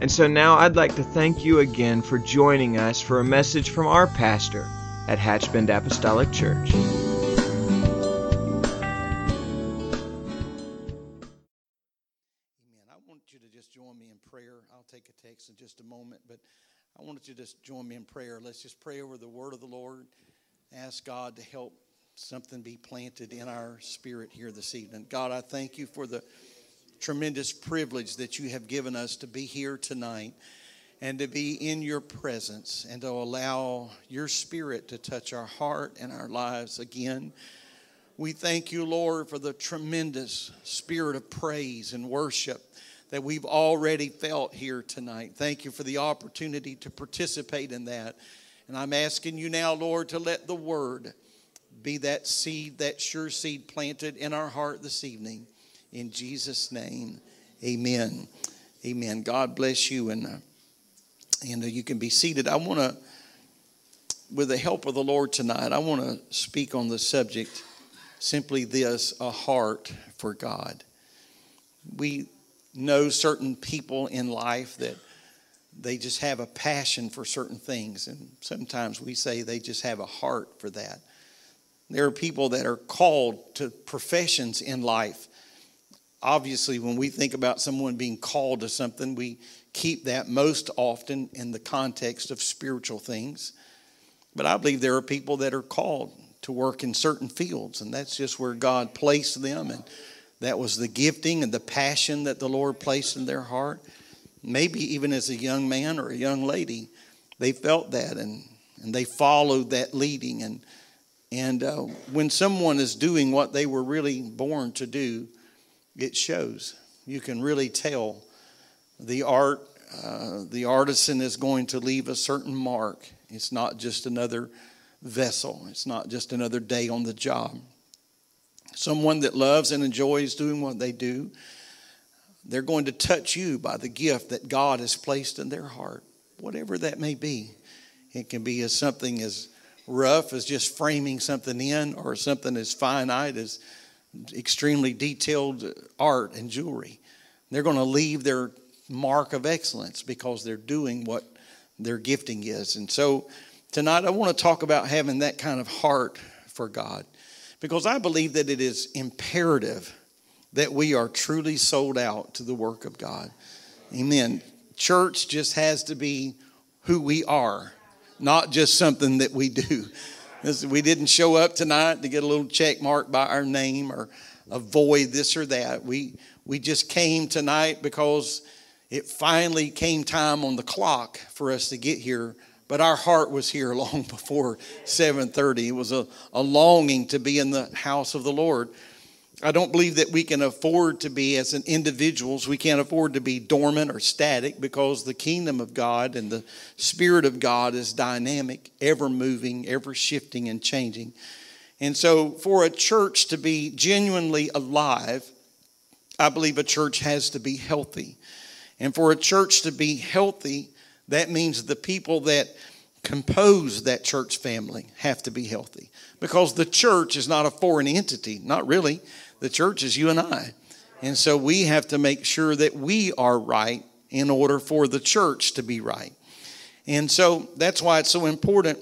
And so now I'd like to thank you again for joining us for a message from our pastor at Hatchbend Apostolic Church. Amen. I want you to just join me in prayer. I'll take a text in just a moment, but I want you to just join me in prayer. Let's just pray over the word of the Lord. Ask God to help something be planted in our spirit here this evening. God, I thank you for the tremendous privilege that you have given us to be here tonight and to be in your presence and to allow your spirit to touch our heart and our lives again. We thank you, Lord, for the tremendous spirit of praise and worship that we've already felt here tonight. Thank you for the opportunity to participate in that. And I'm asking you now, Lord, to let the word be that seed, that sure seed planted in our heart this evening. In Jesus' name, amen. Amen. God bless you. And, uh, and uh, you can be seated. I want to, with the help of the Lord tonight, I want to speak on the subject simply this a heart for God. We know certain people in life that they just have a passion for certain things, and sometimes we say they just have a heart for that. There are people that are called to professions in life. Obviously, when we think about someone being called to something, we keep that most often in the context of spiritual things. But I believe there are people that are called to work in certain fields, and that's just where God placed them. And that was the gifting and the passion that the Lord placed in their heart. Maybe even as a young man or a young lady, they felt that and, and they followed that leading. And, and uh, when someone is doing what they were really born to do, it shows. You can really tell the art, uh, the artisan is going to leave a certain mark. It's not just another vessel, it's not just another day on the job. Someone that loves and enjoys doing what they do, they're going to touch you by the gift that God has placed in their heart, whatever that may be. It can be as something as rough as just framing something in, or something as finite as extremely detailed art and jewelry. They're going to leave their mark of excellence because they're doing what their gifting is. And so tonight I want to talk about having that kind of heart for God because I believe that it is imperative that we are truly sold out to the work of God. Amen. Church just has to be who we are, not just something that we do. We didn't show up tonight to get a little check mark by our name or avoid this or that. We, we just came tonight because it finally came time on the clock for us to get here but our heart was here long before 7.30 it was a, a longing to be in the house of the lord i don't believe that we can afford to be as an individuals we can't afford to be dormant or static because the kingdom of god and the spirit of god is dynamic ever moving ever shifting and changing. And so for a church to be genuinely alive i believe a church has to be healthy. And for a church to be healthy that means the people that compose that church family have to be healthy. Because the church is not a foreign entity, not really. The church is you and I. And so we have to make sure that we are right in order for the church to be right. And so that's why it's so important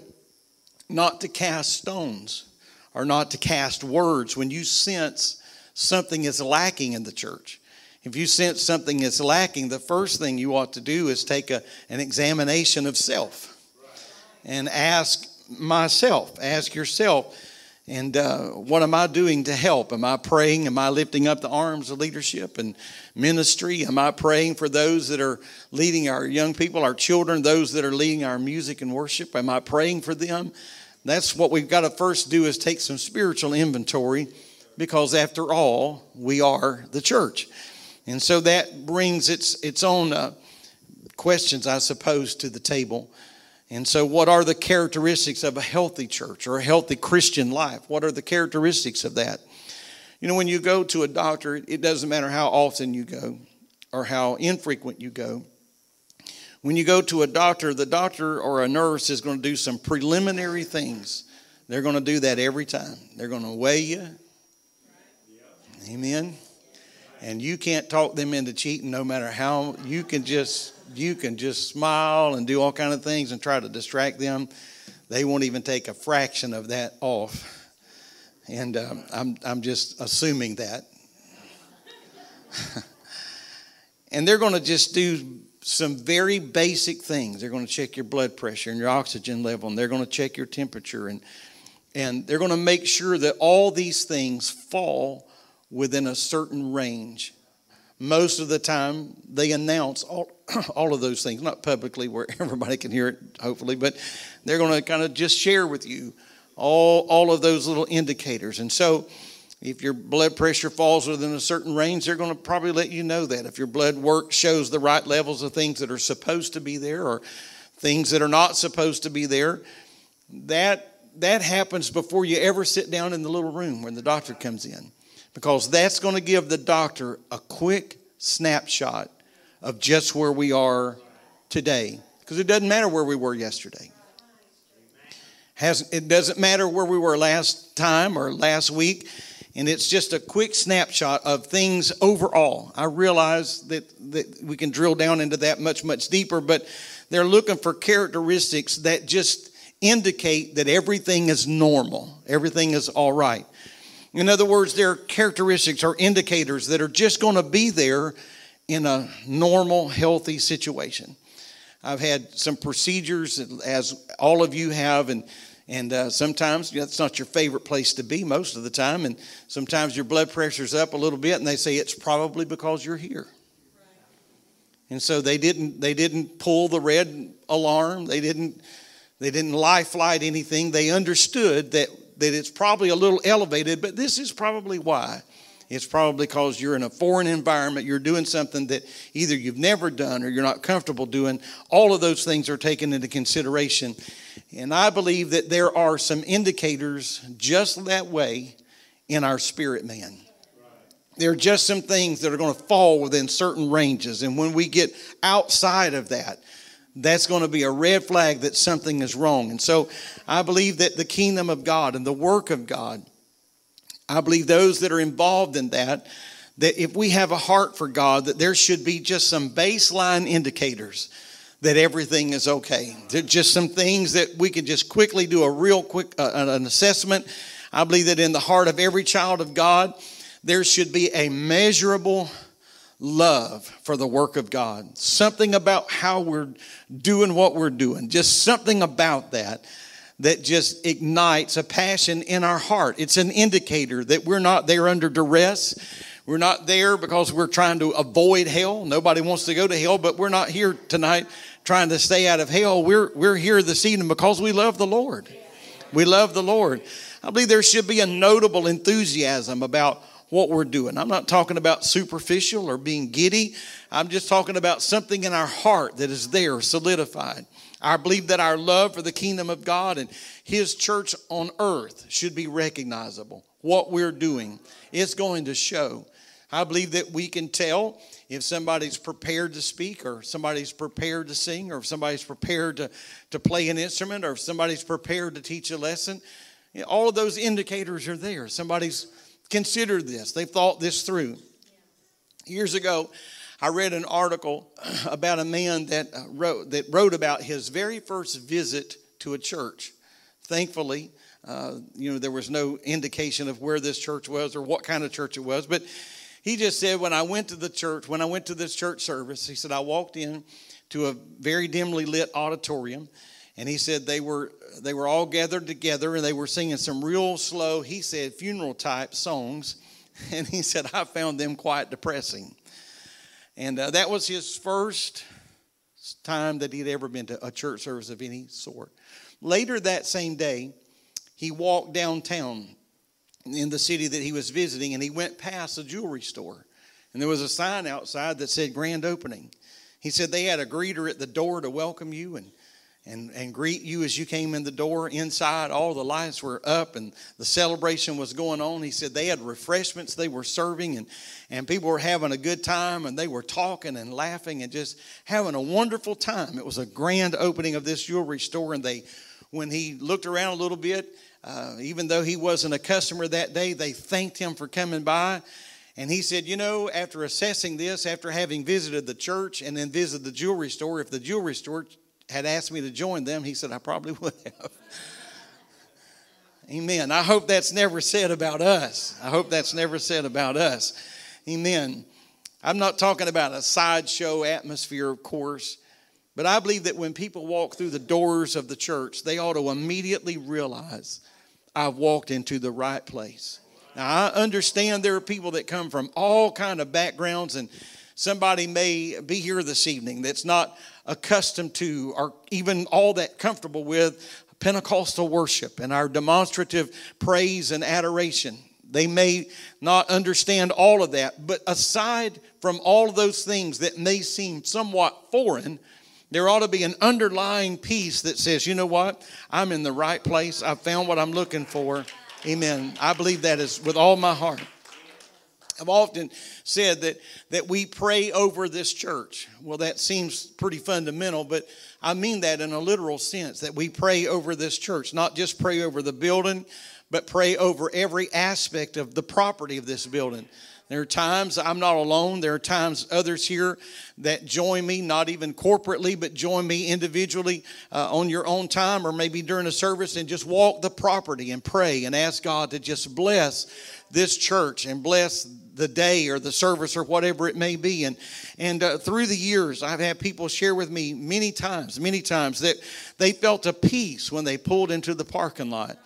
not to cast stones or not to cast words when you sense something is lacking in the church. If you sense something is lacking, the first thing you ought to do is take a, an examination of self and ask myself, ask yourself, and uh, what am I doing to help? Am I praying? Am I lifting up the arms of leadership and ministry? Am I praying for those that are leading our young people, our children, those that are leading our music and worship? Am I praying for them? That's what we've got to first do is take some spiritual inventory because after all, we are the church. And so that brings its, its own uh, questions, I suppose, to the table. And so, what are the characteristics of a healthy church or a healthy Christian life? What are the characteristics of that? You know, when you go to a doctor, it doesn't matter how often you go or how infrequent you go. When you go to a doctor, the doctor or a nurse is going to do some preliminary things. They're going to do that every time. They're going to weigh you. Amen. And you can't talk them into cheating no matter how you can just you can just smile and do all kind of things and try to distract them. They won't even take a fraction of that off. And um, I'm I'm just assuming that. and they're going to just do some very basic things. They're going to check your blood pressure and your oxygen level, and they're going to check your temperature, and and they're going to make sure that all these things fall within a certain range. Most of the time, they announce all, all of those things, not publicly where everybody can hear it, hopefully, but they're going to kind of just share with you all, all of those little indicators. And so, if your blood pressure falls within a certain range, they're going to probably let you know that. If your blood work shows the right levels of things that are supposed to be there or things that are not supposed to be there, that that happens before you ever sit down in the little room when the doctor comes in. Because that's going to give the doctor a quick snapshot of just where we are today. Because it doesn't matter where we were yesterday. Has, it doesn't matter where we were last time or last week and it's just a quick snapshot of things overall. I realize that, that we can drill down into that much, much deeper, but they're looking for characteristics that just indicate that everything is normal, everything is all right. In other words, there are characteristics or indicators that are just going to be there in a normal, healthy situation. I've had some procedures, as all of you have, and and uh, sometimes that's not your favorite place to be most of the time. And sometimes your blood pressure's up a little bit, and they say it's probably because you're here. And so they didn't they didn't pull the red alarm. They didn't they didn't life flight anything. They understood that that it's probably a little elevated, but this is probably why. It's probably because you're in a foreign environment, you're doing something that either you've never done or you're not comfortable doing. All of those things are taken into consideration. And I believe that there are some indicators just that way in our spirit man. There are just some things that are going to fall within certain ranges. And when we get outside of that, that's going to be a red flag that something is wrong. And so I believe that the kingdom of God and the work of God, I believe those that are involved in that, that if we have a heart for God, that there should be just some baseline indicators that everything is okay. Just some things that we can just quickly do a real quick uh, an assessment. I believe that in the heart of every child of God, there should be a measurable love for the work of God. Something about how we're doing what we're doing. Just something about that that just ignites a passion in our heart. It's an indicator that we're not there under duress. We're not there because we're trying to avoid hell. Nobody wants to go to hell, but we're not here tonight trying to stay out of hell. We're, we're here this evening because we love the Lord. We love the Lord. I believe there should be a notable enthusiasm about what we're doing. I'm not talking about superficial or being giddy. I'm just talking about something in our heart that is there, solidified. I believe that our love for the kingdom of God and His church on earth should be recognizable. What we're doing is going to show. I believe that we can tell if somebody's prepared to speak or somebody's prepared to sing or if somebody's prepared to, to play an instrument or if somebody's prepared to teach a lesson, all of those indicators are there. Somebody's considered this, they've thought this through. Years ago, I read an article about a man that uh, wrote, that wrote about his very first visit to a church. Thankfully, uh, you know, there was no indication of where this church was or what kind of church it was, but he just said, when I went to the church, when I went to this church service, he said, I walked in to a very dimly lit auditorium. And he said they were they were all gathered together and they were singing some real slow, he said, funeral type songs. And he said, I found them quite depressing. And uh, that was his first time that he'd ever been to a church service of any sort. Later that same day, he walked downtown in the city that he was visiting, and he went past a jewelry store. And there was a sign outside that said grand opening. He said they had a greeter at the door to welcome you and, and, and greet you as you came in the door. Inside, all the lights were up and the celebration was going on. He said they had refreshments they were serving and, and people were having a good time and they were talking and laughing and just having a wonderful time. It was a grand opening of this jewelry store. And they, when he looked around a little bit, uh, even though he wasn't a customer that day, they thanked him for coming by and he said, You know, after assessing this, after having visited the church and then visited the jewelry store, if the jewelry store had asked me to join them, he said, I probably would have. Amen. I hope that's never said about us. I hope that's never said about us. Amen. I'm not talking about a sideshow atmosphere, of course, but I believe that when people walk through the doors of the church, they ought to immediately realize I've walked into the right place. Now, I understand there are people that come from all kind of backgrounds, and somebody may be here this evening that's not accustomed to or even all that comfortable with Pentecostal worship and our demonstrative praise and adoration. They may not understand all of that, but aside from all of those things that may seem somewhat foreign, there ought to be an underlying peace that says, you know what? I'm in the right place. I've found what I'm looking for. Amen. I believe that is with all my heart. I've often said that, that we pray over this church. Well, that seems pretty fundamental, but I mean that in a literal sense that we pray over this church, not just pray over the building, but pray over every aspect of the property of this building. There are times I'm not alone. There are times others here that join me, not even corporately, but join me individually uh, on your own time or maybe during a service and just walk the property and pray and ask God to just bless this church and bless the day or the service or whatever it may be. And, and uh, through the years, I've had people share with me many times, many times that they felt a peace when they pulled into the parking lot.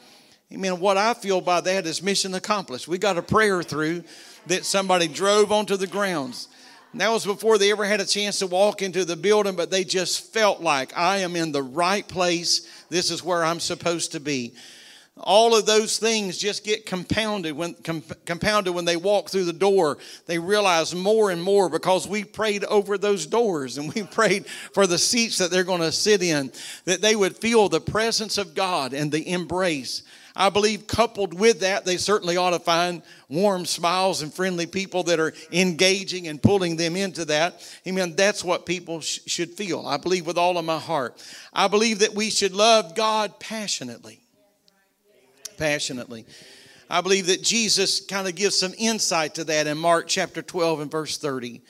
I mean, what I feel by that is mission accomplished. We got a prayer through that somebody drove onto the grounds. And that was before they ever had a chance to walk into the building, but they just felt like I am in the right place. This is where I'm supposed to be. All of those things just get compounded when com- compounded when they walk through the door. They realize more and more because we prayed over those doors and we prayed for the seats that they're going to sit in, that they would feel the presence of God and the embrace I believe coupled with that, they certainly ought to find warm smiles and friendly people that are engaging and pulling them into that. Amen. That's what people sh- should feel. I believe with all of my heart. I believe that we should love God passionately. Passionately. I believe that Jesus kind of gives some insight to that in Mark chapter 12 and verse 30.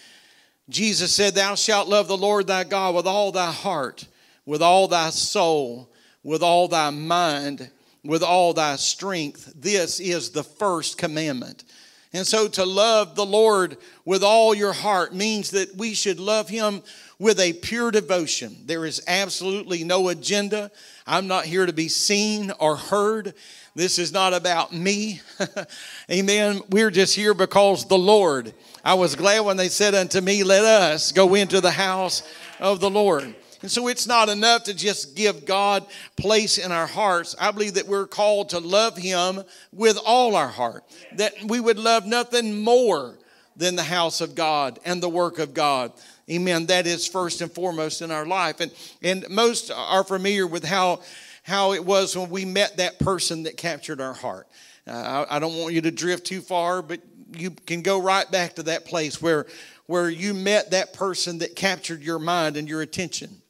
Jesus said, Thou shalt love the Lord thy God with all thy heart, with all thy soul, with all thy mind with all thy strength. This is the first commandment. And so to love the Lord with all your heart means that we should love him with a pure devotion. There is absolutely no agenda. I'm not here to be seen or heard. This is not about me. Amen. We're just here because the Lord. I was glad when they said unto me, Let us go into the house of the Lord. And so it's not enough to just give God place in our hearts. I believe that we're called to love Him with all our heart, that we would love nothing more than the house of God and the work of God. Amen. That is first and foremost in our life. And, and most are familiar with how, how it was when we met that person that captured our heart. Uh, I, I don't want you to drift too far, but you can go right back to that place where, where you met that person that captured your mind and your attention.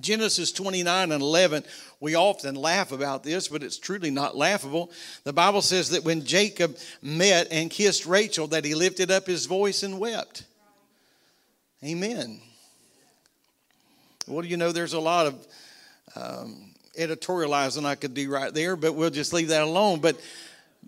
Genesis 29 and 11, we often laugh about this, but it's truly not laughable. The Bible says that when Jacob met and kissed Rachel, that he lifted up his voice and wept. Amen. Well, you know, there's a lot of um, editorializing I could do right there, but we'll just leave that alone. But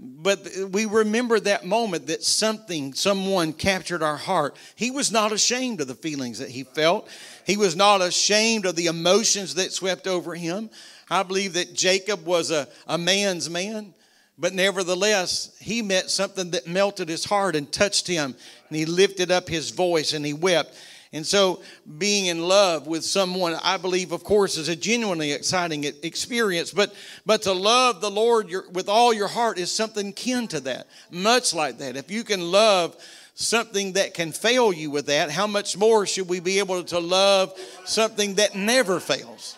but we remember that moment that something, someone captured our heart. He was not ashamed of the feelings that he felt. He was not ashamed of the emotions that swept over him. I believe that Jacob was a, a man's man, but nevertheless, he met something that melted his heart and touched him. And he lifted up his voice and he wept. And so, being in love with someone, I believe, of course, is a genuinely exciting experience. But, but to love the Lord with all your heart is something kin to that, much like that. If you can love something that can fail you with that, how much more should we be able to love something that never fails?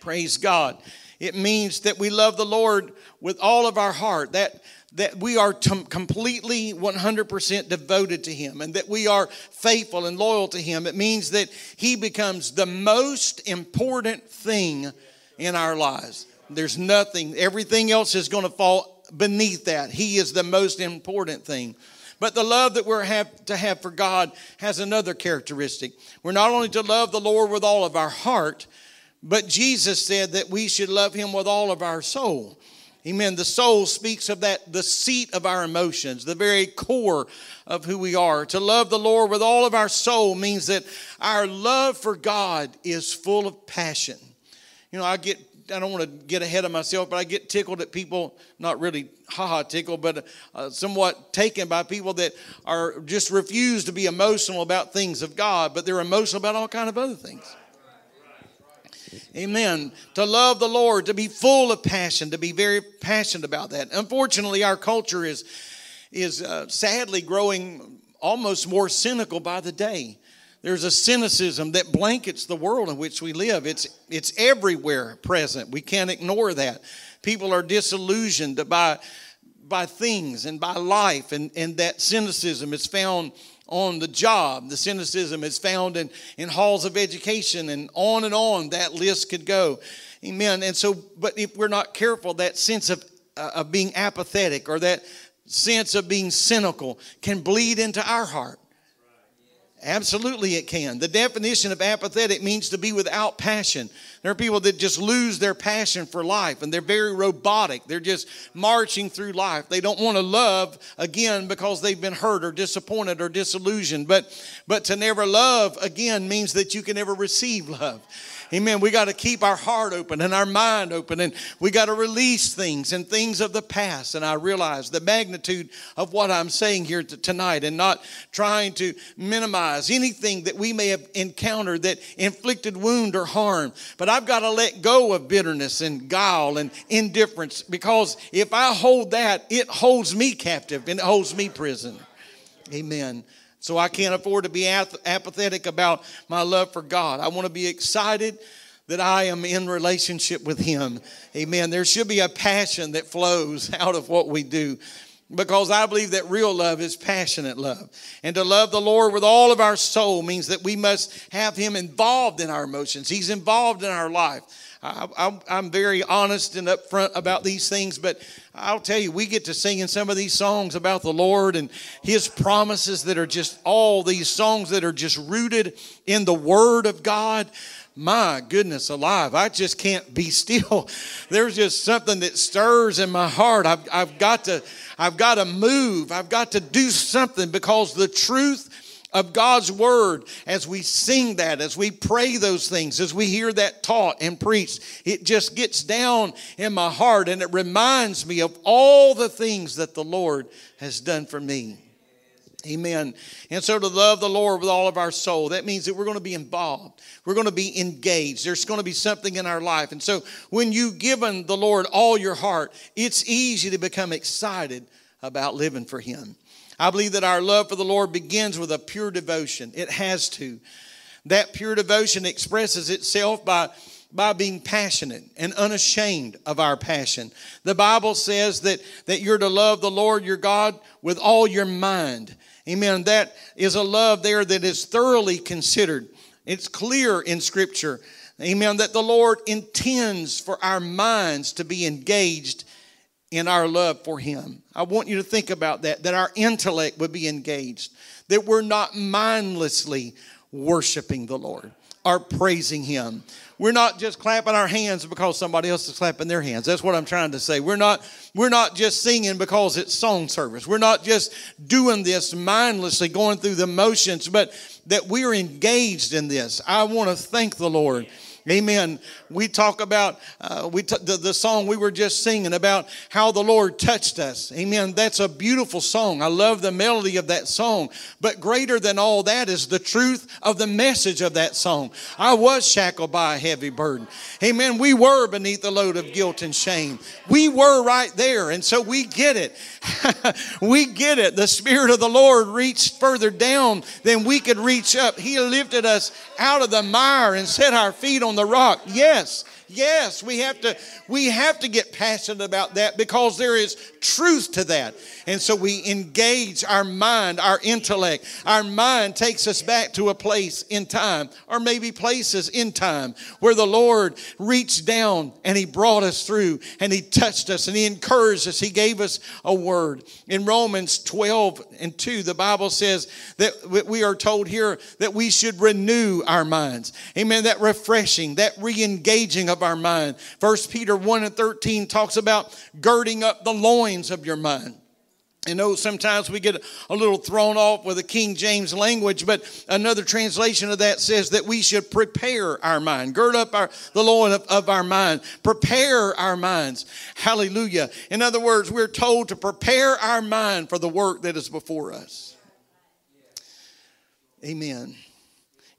Praise God. It means that we love the Lord with all of our heart. That that we are t- completely 100% devoted to him and that we are faithful and loyal to him. It means that he becomes the most important thing in our lives. There's nothing, everything else is going to fall beneath that. He is the most important thing. But the love that we're have to have for God has another characteristic. We're not only to love the Lord with all of our heart, but Jesus said that we should love him with all of our soul. Amen. The soul speaks of that, the seat of our emotions, the very core of who we are. To love the Lord with all of our soul means that our love for God is full of passion. You know, I get, I don't want to get ahead of myself, but I get tickled at people, not really haha tickled, but uh, somewhat taken by people that are just refuse to be emotional about things of God, but they're emotional about all kind of other things. Amen. To love the Lord, to be full of passion, to be very passionate about that. Unfortunately, our culture is, is uh, sadly growing almost more cynical by the day. There's a cynicism that blankets the world in which we live. It's, it's everywhere present. We can't ignore that. People are disillusioned by, by things and by life, and, and that cynicism is found on the job. The cynicism is found in, in halls of education and on and on that list could go. Amen. And so, but if we're not careful, that sense of, uh, of being apathetic or that sense of being cynical can bleed into our heart. Absolutely, it can. The definition of apathetic means to be without passion. There are people that just lose their passion for life and they're very robotic. They're just marching through life. They don't want to love again because they've been hurt or disappointed or disillusioned. But, but to never love again means that you can never receive love. Amen. We got to keep our heart open and our mind open, and we got to release things and things of the past. And I realize the magnitude of what I'm saying here tonight and not trying to minimize anything that we may have encountered that inflicted wound or harm. But I've got to let go of bitterness and guile and indifference because if I hold that, it holds me captive and it holds me prison. Amen. So I can't afford to be apathetic about my love for God. I want to be excited that I am in relationship with Him. Amen. There should be a passion that flows out of what we do because I believe that real love is passionate love. And to love the Lord with all of our soul means that we must have Him involved in our emotions, He's involved in our life. I, am very honest and upfront about these things, but I'll tell you, we get to singing some of these songs about the Lord and His promises that are just all these songs that are just rooted in the Word of God. My goodness alive, I just can't be still. There's just something that stirs in my heart. I've, I've got to, I've got to move. I've got to do something because the truth of God's word as we sing that, as we pray those things, as we hear that taught and preached. It just gets down in my heart and it reminds me of all the things that the Lord has done for me. Amen. And so to love the Lord with all of our soul, that means that we're going to be involved. We're going to be engaged. There's going to be something in our life. And so when you've given the Lord all your heart, it's easy to become excited about living for Him. I believe that our love for the Lord begins with a pure devotion. It has to. That pure devotion expresses itself by, by being passionate and unashamed of our passion. The Bible says that, that you're to love the Lord your God with all your mind. Amen. That is a love there that is thoroughly considered. It's clear in Scripture. Amen. That the Lord intends for our minds to be engaged in our love for Him. I want you to think about that, that our intellect would be engaged, that we're not mindlessly worshiping the Lord or praising Him. We're not just clapping our hands because somebody else is clapping their hands. That's what I'm trying to say. We're not, we're not just singing because it's song service. We're not just doing this mindlessly, going through the motions, but that we're engaged in this. I want to thank the Lord Amen. We talk about uh, we t- the, the song we were just singing about how the Lord touched us. Amen. That's a beautiful song. I love the melody of that song. But greater than all that is the truth of the message of that song. I was shackled by a heavy burden. Amen. We were beneath the load of guilt and shame. We were right there. And so we get it. we get it. The Spirit of the Lord reached further down than we could reach up. He lifted us out of the mire and set our feet on the rock. Yes. Yes, we have to we have to get passionate about that because there is truth to that. And so we engage our mind, our intellect. Our mind takes us back to a place in time, or maybe places in time, where the Lord reached down and He brought us through and He touched us and He encouraged us. He gave us a word. In Romans 12 and 2, the Bible says that we are told here that we should renew our minds. Amen. That refreshing, that re engaging our mind. First Peter 1 and 13 talks about girding up the loins of your mind. You know, sometimes we get a little thrown off with the King James language, but another translation of that says that we should prepare our mind, gird up our, the loin of, of our mind, prepare our minds. Hallelujah. In other words, we're told to prepare our mind for the work that is before us. Amen.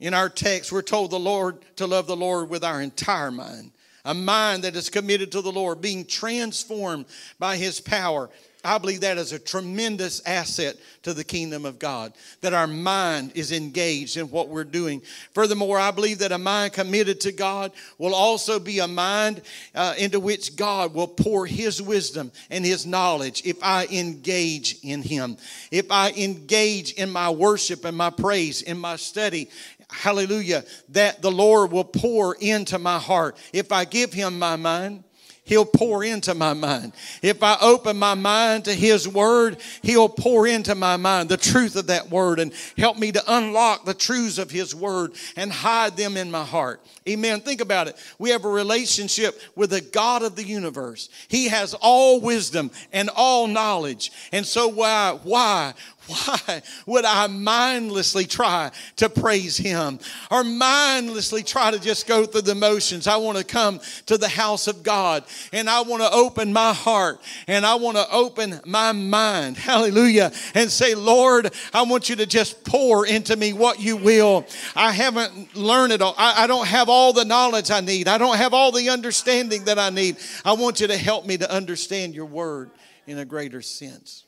In our text, we're told the Lord to love the Lord with our entire mind, a mind that is committed to the Lord, being transformed by His power I believe that is a tremendous asset to the kingdom of God, that our mind is engaged in what we're doing. Furthermore, I believe that a mind committed to God will also be a mind uh, into which God will pour His wisdom and His knowledge if I engage in Him. If I engage in my worship and my praise, in my study, hallelujah, that the Lord will pour into my heart. If I give Him my mind, He'll pour into my mind. If I open my mind to His Word, He'll pour into my mind the truth of that Word and help me to unlock the truths of His Word and hide them in my heart. Amen. Think about it. We have a relationship with the God of the universe. He has all wisdom and all knowledge. And so why, why, why would I mindlessly try to praise Him or mindlessly try to just go through the motions? I want to come to the house of God and I want to open my heart and I want to open my mind. Hallelujah. And say, Lord, I want you to just pour into me what you will. I haven't learned it all. I, I don't have all the knowledge I need. I don't have all the understanding that I need. I want you to help me to understand your word in a greater sense.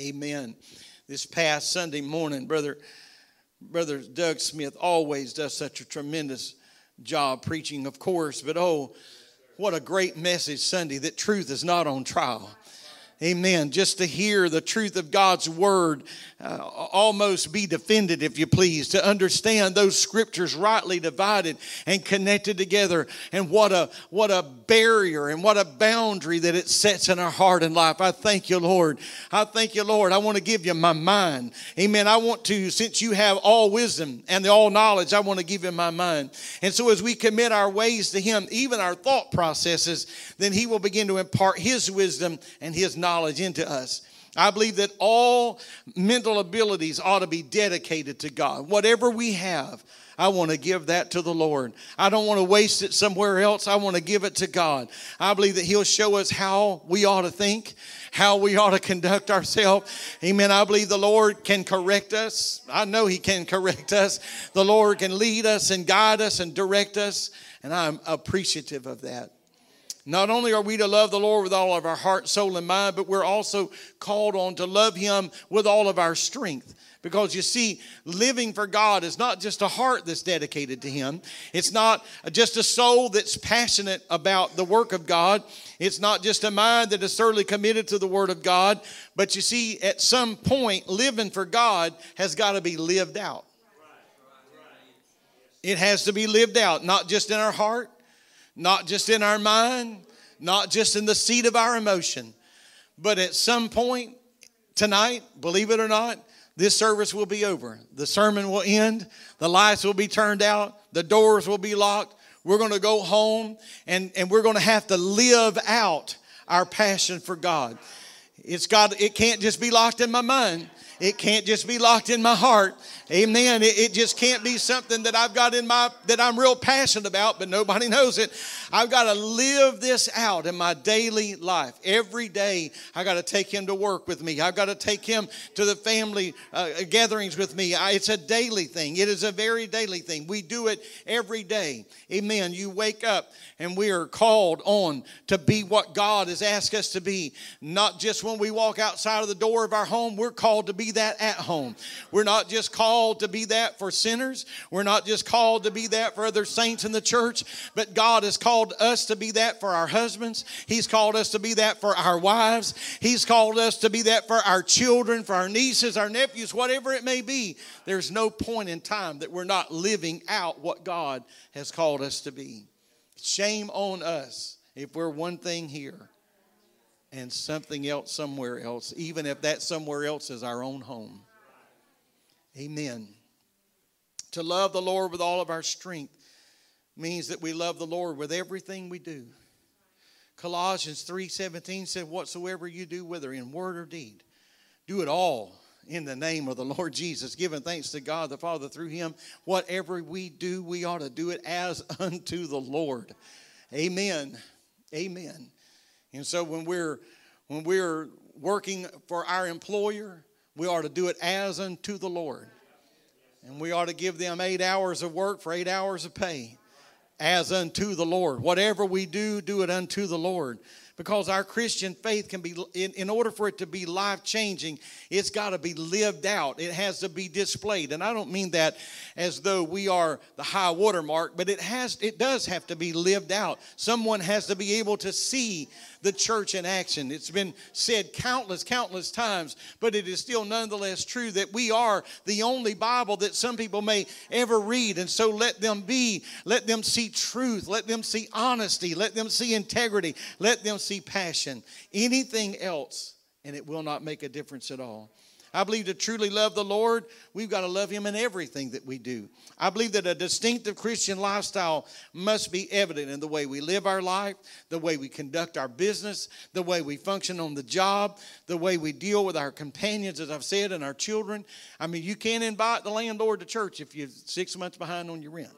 Amen. This past Sunday morning, brother, brother Doug Smith always does such a tremendous job preaching, of course, but oh, what a great message Sunday that truth is not on trial. Amen. Just to hear the truth of God's word uh, almost be defended, if you please, to understand those scriptures rightly divided and connected together, and what a what a barrier and what a boundary that it sets in our heart and life. I thank you, Lord. I thank you, Lord. I want to give you my mind. Amen. I want to, since you have all wisdom and the all knowledge, I want to give you my mind. And so as we commit our ways to Him, even our thought processes, then He will begin to impart His wisdom and His knowledge into us. I believe that all mental abilities ought to be dedicated to God. Whatever we have, I want to give that to the Lord. I don't want to waste it somewhere else. I want to give it to God. I believe that He'll show us how we ought to think, how we ought to conduct ourselves. Amen. I believe the Lord can correct us. I know He can correct us. The Lord can lead us and guide us and direct us. And I'm appreciative of that. Not only are we to love the Lord with all of our heart, soul, and mind, but we're also called on to love Him with all of our strength. Because you see, living for God is not just a heart that's dedicated to Him. It's not just a soul that's passionate about the work of God. It's not just a mind that is thoroughly committed to the Word of God. But you see, at some point, living for God has got to be lived out. It has to be lived out, not just in our heart, not just in our mind, not just in the seat of our emotion, but at some point tonight, believe it or not, this service will be over. The sermon will end, the lights will be turned out, the doors will be locked. We're going to go home and, and we're going to have to live out our passion for God. It's got it can't just be locked in my mind. It can't just be locked in my heart. Amen. It, it, just can't be something that I've got in my, that I'm real passionate about, but nobody knows it. I've got to live this out in my daily life. Every day, I got to take him to work with me. I've got to take him to the family uh, gatherings with me. I, it's a daily thing. It is a very daily thing. We do it every day. Amen. You wake up and we are called on to be what God has asked us to be. Not just when we walk outside of the door of our home, we're called to be that at home. We're not just called to be that for sinners, we're not just called to be that for other saints in the church, but God has called us to be that for our husbands. He's called us to be that for our wives. He's called us to be that for our children, for our nieces, our nephews, whatever it may be. There's no point in time that we're not living out what God has called us to be. Shame on us if we're one thing here and something else somewhere else, even if that somewhere else is our own home. Amen. To love the Lord with all of our strength means that we love the Lord with everything we do. Colossians 3:17 said whatsoever you do whether in word or deed do it all in the name of the Lord Jesus giving thanks to God the Father through him whatever we do we ought to do it as unto the Lord. Amen. Amen. And so when we're when we're working for our employer, we are to do it as unto the Lord. And we are to give them eight hours of work for eight hours of pay as unto the Lord. Whatever we do, do it unto the Lord because our Christian faith can be, in, in order for it to be life changing, it's got to be lived out. It has to be displayed. And I don't mean that as though we are the high watermark, but it has, it does have to be lived out. Someone has to be able to see the church in action. It's been said countless, countless times, but it is still nonetheless true that we are the only Bible that some people may ever read. And so let them be, let them see truth, let them see honesty, let them see integrity, let them see passion. Anything else, and it will not make a difference at all. I believe to truly love the Lord, we've got to love Him in everything that we do. I believe that a distinctive Christian lifestyle must be evident in the way we live our life, the way we conduct our business, the way we function on the job, the way we deal with our companions, as I've said, and our children. I mean, you can't invite the landlord to church if you're six months behind on your rent.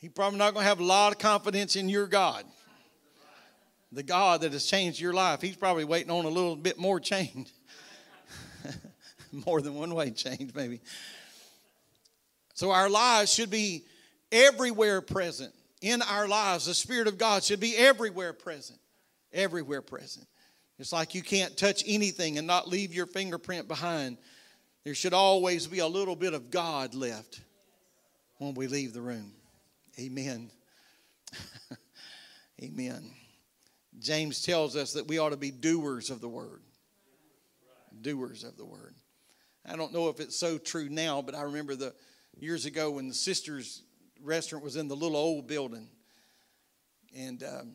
He's probably not going to have a lot of confidence in your God the God that has changed your life, He's probably waiting on a little bit more change. more than one way change, maybe. So our lives should be everywhere present. In our lives, the Spirit of God should be everywhere present. Everywhere present. It's like you can't touch anything and not leave your fingerprint behind. There should always be a little bit of God left when we leave the room. Amen. Amen. James tells us that we ought to be doers of the word. Doers of the word. I don't know if it's so true now, but I remember the years ago when the sisters' restaurant was in the little old building, and um,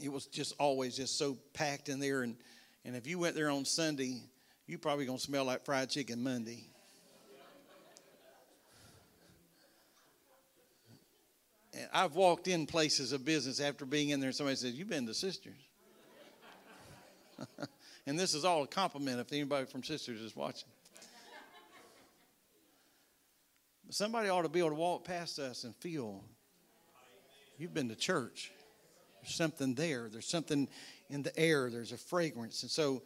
it was just always just so packed in there. And and if you went there on Sunday, you probably gonna smell like fried chicken Monday. I've walked in places of business after being in there, and somebody says, You've been to Sisters. and this is all a compliment if anybody from Sisters is watching. But somebody ought to be able to walk past us and feel you've been to church. There's something there, there's something in the air, there's a fragrance. And so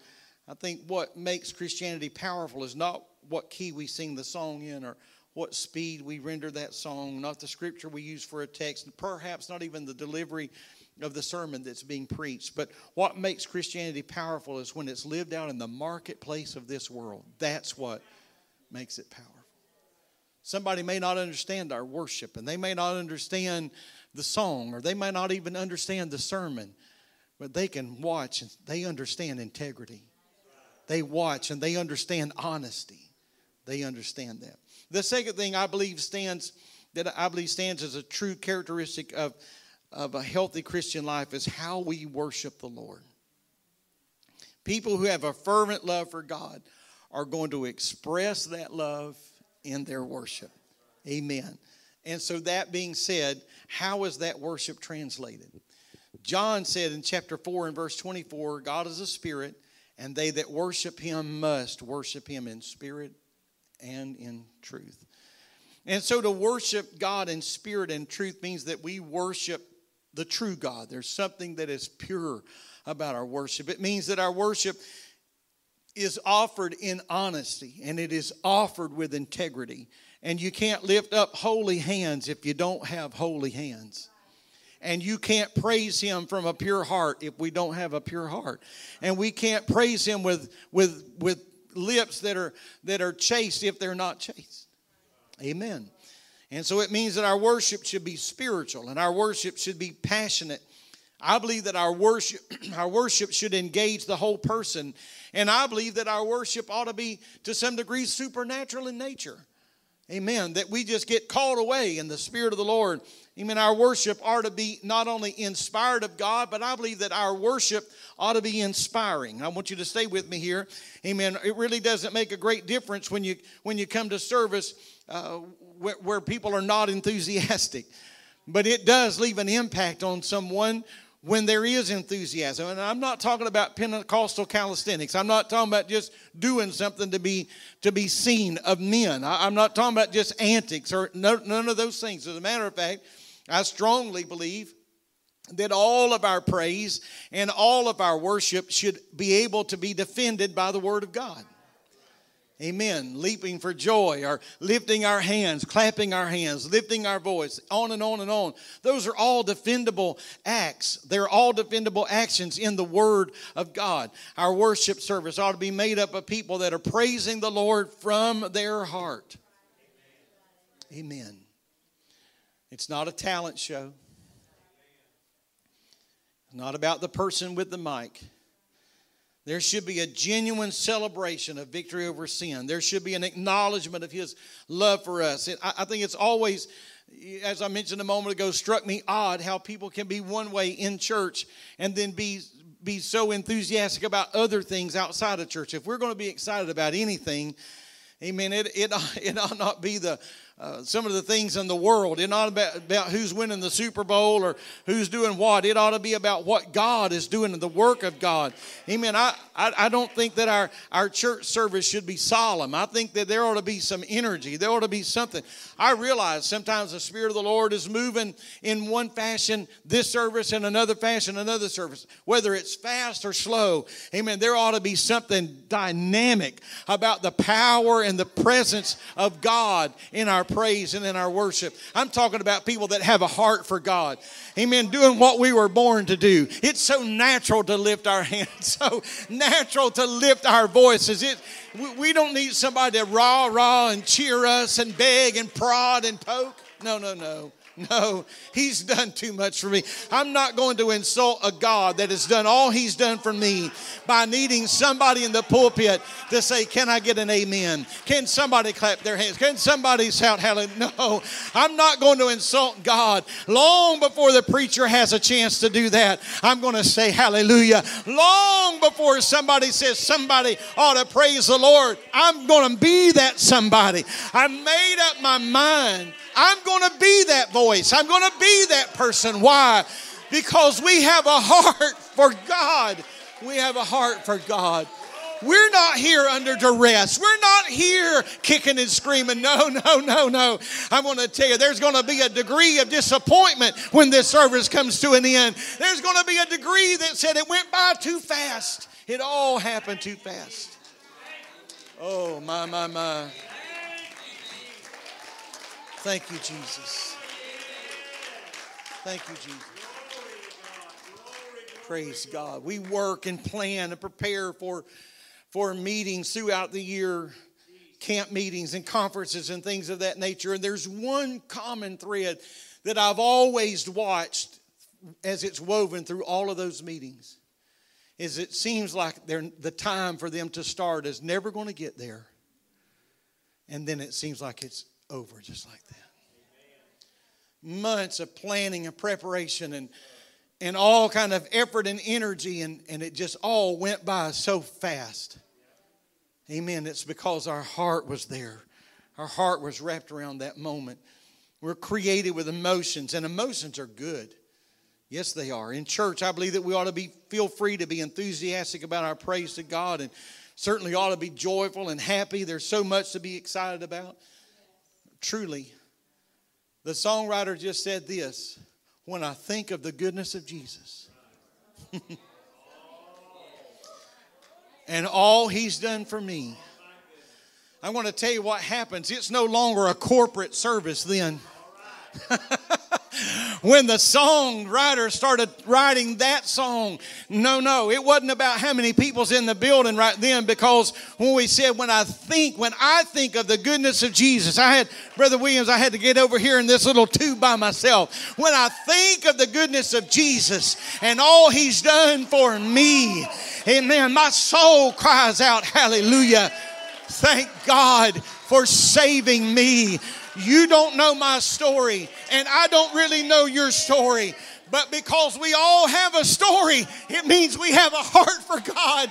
I think what makes Christianity powerful is not what key we sing the song in or what speed we render that song, not the scripture we use for a text, perhaps not even the delivery of the sermon that's being preached. But what makes Christianity powerful is when it's lived out in the marketplace of this world. That's what makes it powerful. Somebody may not understand our worship, and they may not understand the song, or they may not even understand the sermon, but they can watch and they understand integrity. They watch and they understand honesty. They understand that. The second thing I believe stands that I believe stands as a true characteristic of, of a healthy Christian life is how we worship the Lord. People who have a fervent love for God are going to express that love in their worship. Amen. And so, that being said, how is that worship translated? John said in chapter 4 and verse 24 God is a spirit, and they that worship him must worship him in spirit and in truth. And so to worship God in spirit and truth means that we worship the true God. There's something that is pure about our worship. It means that our worship is offered in honesty and it is offered with integrity. And you can't lift up holy hands if you don't have holy hands. And you can't praise him from a pure heart if we don't have a pure heart. And we can't praise him with, with, with lips that are, that are chaste if they're not chaste. Amen. And so it means that our worship should be spiritual and our worship should be passionate. I believe that our worship, our worship should engage the whole person. And I believe that our worship ought to be, to some degree, supernatural in nature. Amen. That we just get called away in the Spirit of the Lord. Amen. Our worship ought to be not only inspired of God, but I believe that our worship ought to be inspiring. I want you to stay with me here. Amen. It really doesn't make a great difference when you when you come to service uh, where, where people are not enthusiastic, but it does leave an impact on someone when there is enthusiasm. And I'm not talking about Pentecostal calisthenics. I'm not talking about just doing something to be to be seen of men. I, am not talking about just antics or no, none of those things. As a matter of fact, I strongly believe that all of our praise and all of our worship should be able to be defended by the Word of God. Amen. Leaping for joy or lifting our hands, clapping our hands, lifting our voice, on and on and on. Those are all defendable acts. They're all defendable actions in the Word of God. Our worship service ought to be made up of people that are praising the Lord from their heart. Amen. It's not a talent show, it's not about the person with the mic. There should be a genuine celebration of victory over sin. There should be an acknowledgement of His love for us. I think it's always, as I mentioned a moment ago, struck me odd how people can be one way in church and then be be so enthusiastic about other things outside of church. If we're going to be excited about anything, amen, it, it, it ought not be the uh, some of the things in the world. It's not about, about who's winning the Super Bowl or who's doing what. It ought to be about what God is doing in the work of God. Amen. I, I, I don't think that our, our church service should be solemn. I think that there ought to be some energy. There ought to be something. I realize sometimes the Spirit of the Lord is moving in one fashion this service and another fashion another service, whether it's fast or slow. Amen. There ought to be something dynamic about the power and the presence of God in our praise and in our worship. I'm talking about people that have a heart for God. Amen. Doing what we were born to do. It's so natural to lift our hands, so natural to lift our voices. It, we don't need somebody to rah, rah, and cheer us and beg and prod and poke. No, no, no. No, he's done too much for me. I'm not going to insult a God that has done all he's done for me by needing somebody in the pulpit to say, Can I get an amen? Can somebody clap their hands? Can somebody shout hallelujah? No, I'm not going to insult God. Long before the preacher has a chance to do that, I'm going to say hallelujah. Long before somebody says somebody ought to praise the Lord, I'm going to be that somebody. I made up my mind I'm going to be that voice. I'm going to be that person. Why? Because we have a heart for God. We have a heart for God. We're not here under duress. We're not here kicking and screaming. No, no, no, no. I'm going to tell you, there's going to be a degree of disappointment when this service comes to an end. There's going to be a degree that said it went by too fast. It all happened too fast. Oh, my, my, my. Thank you, Jesus. Thank you, Jesus. Praise God. We work and plan and prepare for, for meetings throughout the year, camp meetings and conferences and things of that nature. And there's one common thread that I've always watched as it's woven through all of those meetings is it seems like the time for them to start is never going to get there and then it seems like it's over just like that. Months of planning and preparation and and all kind of effort and energy and, and it just all went by so fast. Amen. It's because our heart was there. Our heart was wrapped around that moment. We're created with emotions, and emotions are good. Yes, they are. In church, I believe that we ought to be feel free to be enthusiastic about our praise to God and certainly ought to be joyful and happy. There's so much to be excited about. Truly, the songwriter just said this when I think of the goodness of Jesus and all he's done for me. I want to tell you what happens. It's no longer a corporate service then. when the songwriter started writing that song, no, no, it wasn't about how many people's in the building right then because when we said, when I think, when I think of the goodness of Jesus, I had, Brother Williams, I had to get over here in this little tube by myself. When I think of the goodness of Jesus and all he's done for me, amen, my soul cries out, hallelujah. Thank God for saving me. You don't know my story, and I don't really know your story. But because we all have a story, it means we have a heart for God.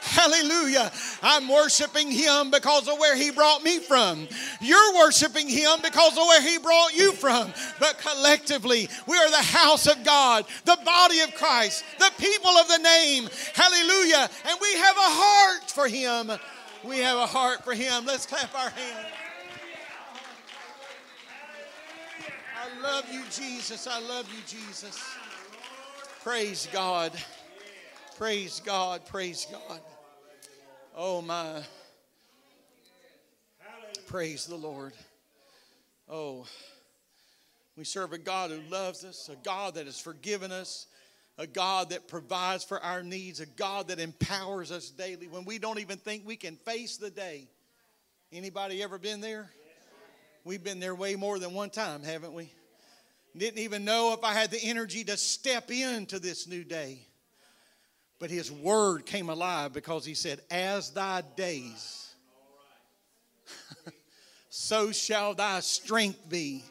Hallelujah. I'm worshiping Him because of where He brought me from. You're worshiping Him because of where He brought you from. But collectively, we are the house of God, the body of Christ, the people of the name. Hallelujah. And we have a heart for Him. We have a heart for Him. Let's clap our hands. I love you, Jesus. I love you, Jesus. Praise God. Praise God. Praise God. Oh, my. Praise the Lord. Oh, we serve a God who loves us, a God that has forgiven us, a God that provides for our needs, a God that empowers us daily when we don't even think we can face the day. Anybody ever been there? We've been there way more than one time, haven't we? Didn't even know if I had the energy to step into this new day. But his word came alive because he said, As thy days, so shall thy strength be.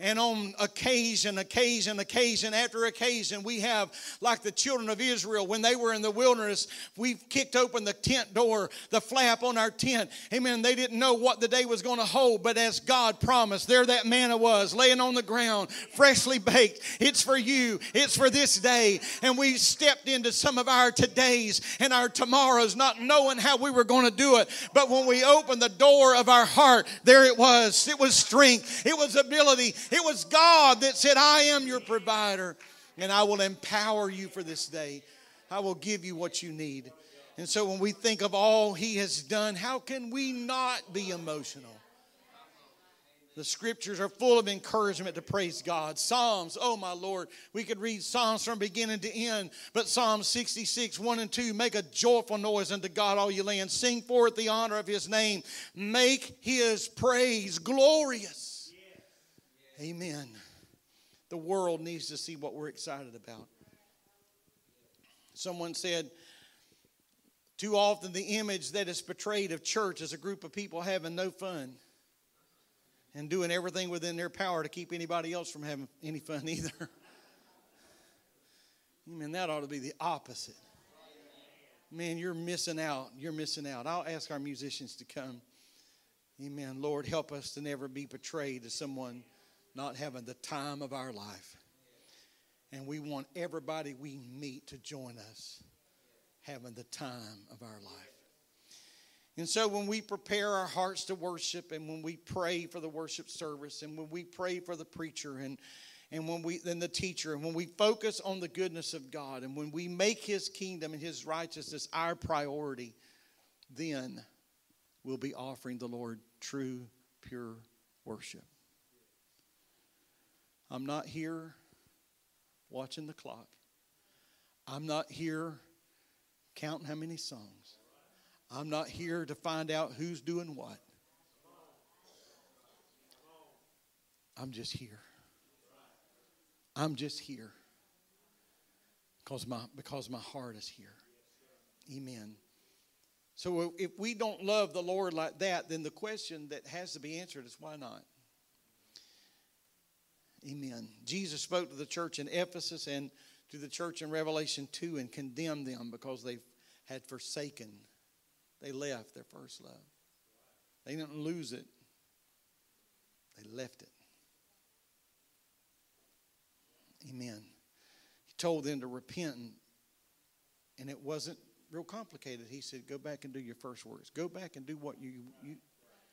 And on occasion, occasion, occasion after occasion, we have, like the children of Israel, when they were in the wilderness, we've kicked open the tent door, the flap on our tent. Amen. They didn't know what the day was going to hold, but as God promised, there that manna was laying on the ground, freshly baked. It's for you, it's for this day. And we stepped into some of our todays and our tomorrows, not knowing how we were going to do it. But when we opened the door of our heart, there it was. It was strength, it was ability, it was God that said, I am your provider, and I will empower you for this day. I will give you what you need. And so when we think of all He has done, how can we not be emotional? The scriptures are full of encouragement to praise God. Psalms, oh my Lord, we could read Psalms from beginning to end, but Psalm 66, 1 and 2 make a joyful noise unto God, all you land. Sing forth the honor of his name. Make his praise glorious. Amen. The world needs to see what we're excited about. Someone said, too often the image that is portrayed of church is a group of people having no fun and doing everything within their power to keep anybody else from having any fun either. Man, that ought to be the opposite. Man, you're missing out. You're missing out. I'll ask our musicians to come. Amen. Lord, help us to never be portrayed as someone not having the time of our life. And we want everybody we meet to join us having the time of our life. And so when we prepare our hearts to worship and when we pray for the worship service and when we pray for the preacher and and when we then the teacher and when we focus on the goodness of God and when we make his kingdom and his righteousness our priority, then we'll be offering the Lord true pure worship. I'm not here watching the clock. I'm not here counting how many songs. I'm not here to find out who's doing what. I'm just here. I'm just here because my, because my heart is here. Amen. So if we don't love the Lord like that, then the question that has to be answered is why not? Amen. Jesus spoke to the church in Ephesus and to the church in Revelation 2 and condemned them because they had forsaken. They left their first love. They didn't lose it, they left it. Amen. He told them to repent, and it wasn't real complicated. He said, "Go back and do your first works. Go back and do what you you."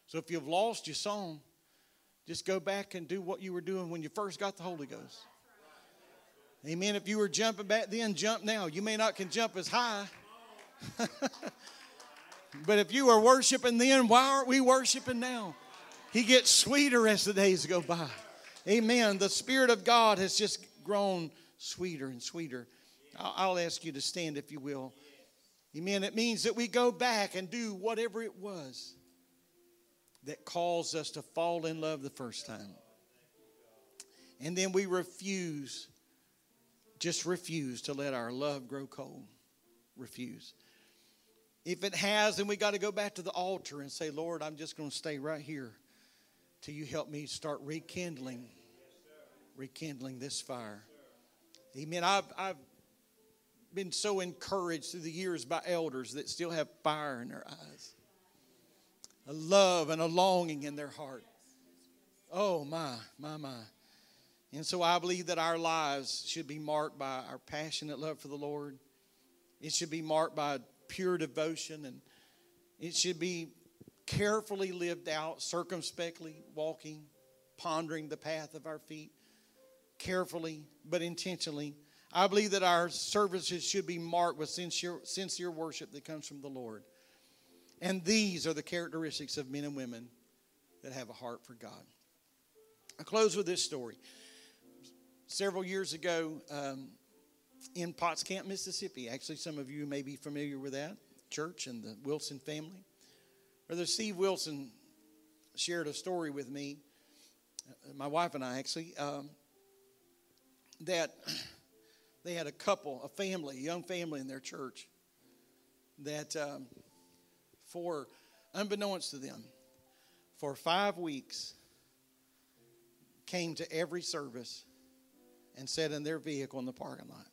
So if you've lost your song, just go back and do what you were doing when you first got the Holy Ghost. Amen. If you were jumping back then, jump now. You may not can jump as high. but if you were worshiping then, why aren't we worshiping now? He gets sweeter as the days go by. Amen. The Spirit of God has just grown sweeter and sweeter. I'll ask you to stand if you will. Amen. It means that we go back and do whatever it was that caused us to fall in love the first time. And then we refuse, just refuse to let our love grow cold. Refuse. If it has, then we got to go back to the altar and say, Lord, I'm just going to stay right here till you help me start rekindling, rekindling this fire. Amen. I've, I've been so encouraged through the years by elders that still have fire in their eyes, a love and a longing in their heart. Oh, my, my, my. And so I believe that our lives should be marked by our passionate love for the Lord. It should be marked by pure devotion and it should be carefully lived out, circumspectly walking, pondering the path of our feet, carefully but intentionally. I believe that our services should be marked with sincere, sincere worship that comes from the Lord. And these are the characteristics of men and women that have a heart for God. I close with this story. Several years ago, um, in Potts Camp, Mississippi, actually, some of you may be familiar with that church and the Wilson family. Brother Steve Wilson shared a story with me, uh, my wife and I actually, um, that they had a couple, a family, a young family in their church that, um, for unbeknownst to them, for five weeks came to every service and sat in their vehicle in the parking lot.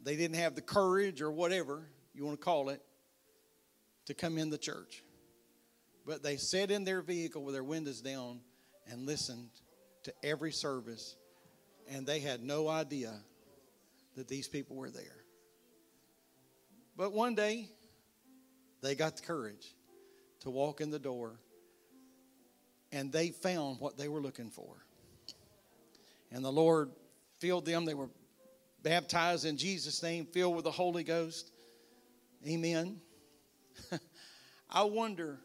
They didn't have the courage or whatever you want to call it to come in the church. But they sat in their vehicle with their windows down and listened to every service, and they had no idea that these people were there. But one day, they got the courage to walk in the door, and they found what they were looking for. And the Lord filled them. They were baptized in Jesus' name, filled with the Holy Ghost. Amen. I wonder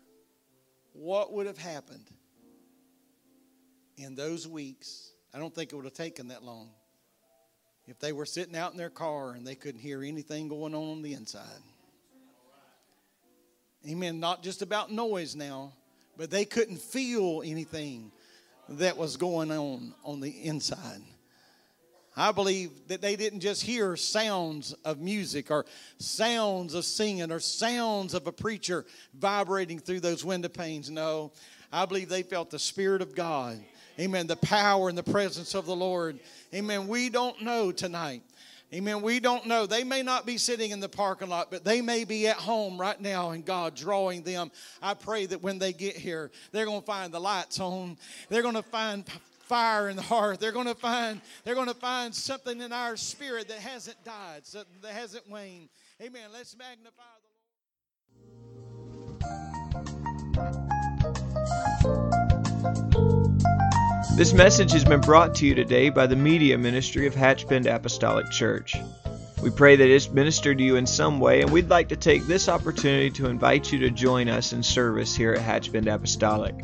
what would have happened in those weeks. I don't think it would have taken that long if they were sitting out in their car and they couldn't hear anything going on on the inside. Amen. Not just about noise now, but they couldn't feel anything that was going on on the inside. I believe that they didn't just hear sounds of music or sounds of singing or sounds of a preacher vibrating through those window panes. No, I believe they felt the Spirit of God. Amen. The power and the presence of the Lord. Amen. We don't know tonight. Amen. We don't know. They may not be sitting in the parking lot, but they may be at home right now and God drawing them. I pray that when they get here, they're going to find the lights on. They're going to find fire in the heart. They're going to find they're going to find something in our spirit that hasn't died, something that hasn't waned. Amen. Let's magnify the Lord. This message has been brought to you today by the media ministry of Hatch Bend Apostolic Church. We pray that it's ministered to you in some way, and we'd like to take this opportunity to invite you to join us in service here at Hatch Bend Apostolic.